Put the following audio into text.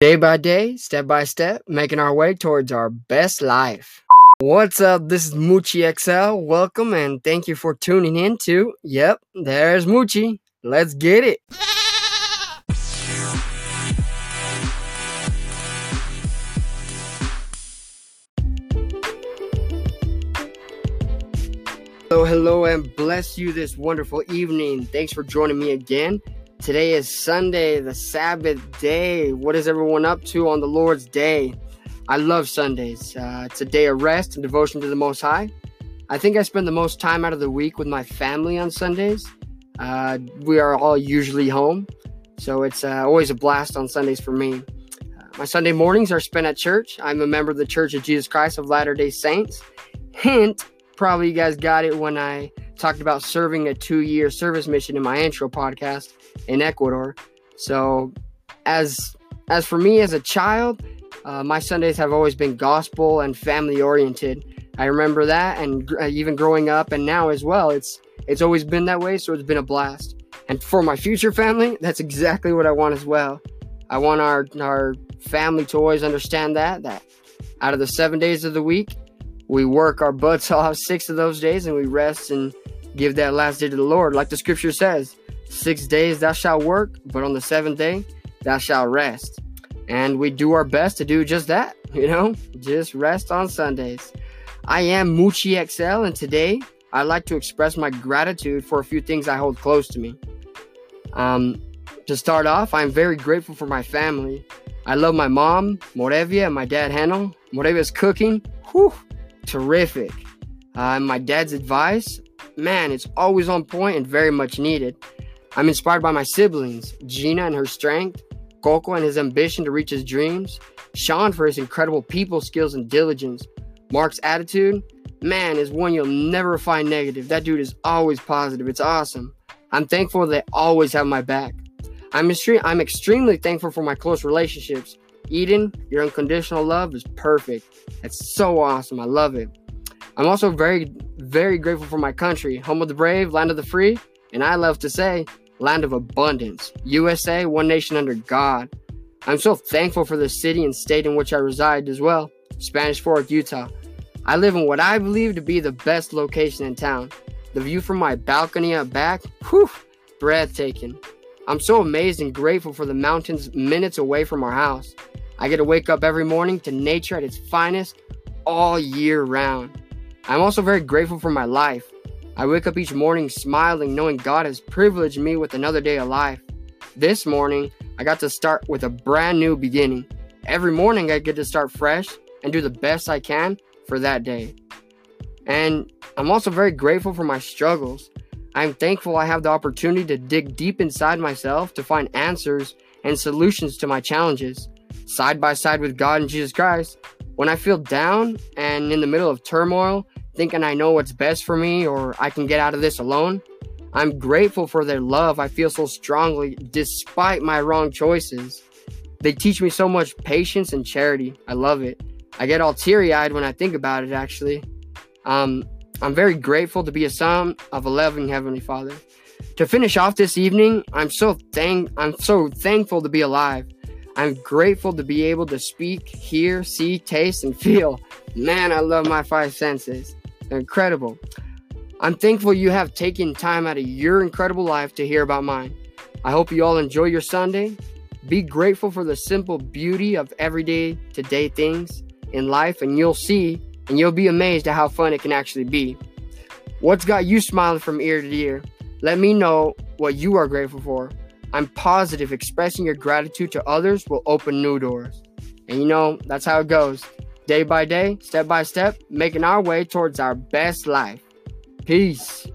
Day by day, step by step, making our way towards our best life. What's up? This is Moochie XL. Welcome and thank you for tuning in to, yep, there's Moochie. Let's get it. Hello, hello, and bless you this wonderful evening. Thanks for joining me again. Today is Sunday, the Sabbath day. What is everyone up to on the Lord's day? I love Sundays. Uh, it's a day of rest and devotion to the Most High. I think I spend the most time out of the week with my family on Sundays. Uh, we are all usually home, so it's uh, always a blast on Sundays for me. Uh, my Sunday mornings are spent at church. I'm a member of the Church of Jesus Christ of Latter day Saints. Hint, probably you guys got it when I talked about serving a two year service mission in my intro podcast in Ecuador. So, as as for me as a child, uh, my Sundays have always been gospel and family oriented. I remember that, and uh, even growing up, and now as well, it's it's always been that way. So it's been a blast. And for my future family, that's exactly what I want as well. I want our our family to always understand that that out of the seven days of the week, we work our butts off six of those days, and we rest and give that last day to the Lord, like the Scripture says. Six days thou shalt work, but on the seventh day thou shalt rest. And we do our best to do just that, you know, just rest on Sundays. I am Moochie XL, and today I'd like to express my gratitude for a few things I hold close to me. Um, to start off, I'm very grateful for my family. I love my mom, Morevia, and my dad, Hanno. Morevia's cooking, whew, terrific. Uh, my dad's advice, man, it's always on point and very much needed. I'm inspired by my siblings, Gina and her strength, Coco and his ambition to reach his dreams, Sean for his incredible people skills and diligence, Mark's attitude, man, is one you'll never find negative. That dude is always positive. It's awesome. I'm thankful they always have my back. I'm, extre- I'm extremely thankful for my close relationships. Eden, your unconditional love is perfect. It's so awesome. I love it. I'm also very, very grateful for my country, home of the brave, land of the free, and I love to say, land of abundance. USA, one nation under God. I'm so thankful for the city and state in which I reside as well, Spanish Fork, Utah. I live in what I believe to be the best location in town. The view from my balcony out back, whew, breathtaking. I'm so amazed and grateful for the mountains minutes away from our house. I get to wake up every morning to nature at its finest all year round. I'm also very grateful for my life. I wake up each morning smiling, knowing God has privileged me with another day of life. This morning, I got to start with a brand new beginning. Every morning, I get to start fresh and do the best I can for that day. And I'm also very grateful for my struggles. I'm thankful I have the opportunity to dig deep inside myself to find answers and solutions to my challenges. Side by side with God and Jesus Christ, when I feel down and in the middle of turmoil, thinking I know what's best for me or I can get out of this alone. I'm grateful for their love I feel so strongly despite my wrong choices. They teach me so much patience and charity. I love it. I get all teary eyed when I think about it, actually. Um, I'm very grateful to be a son of a loving Heavenly Father. To finish off this evening, I'm so thank I'm so thankful to be alive. I'm grateful to be able to speak, hear, see, taste, and feel. Man, I love my five senses. Incredible. I'm thankful you have taken time out of your incredible life to hear about mine. I hope you all enjoy your Sunday. Be grateful for the simple beauty of everyday today things in life, and you'll see and you'll be amazed at how fun it can actually be. What's got you smiling from ear to ear? Let me know what you are grateful for. I'm positive expressing your gratitude to others will open new doors. And you know, that's how it goes day by day, step by step, making our way towards our best life. Peace.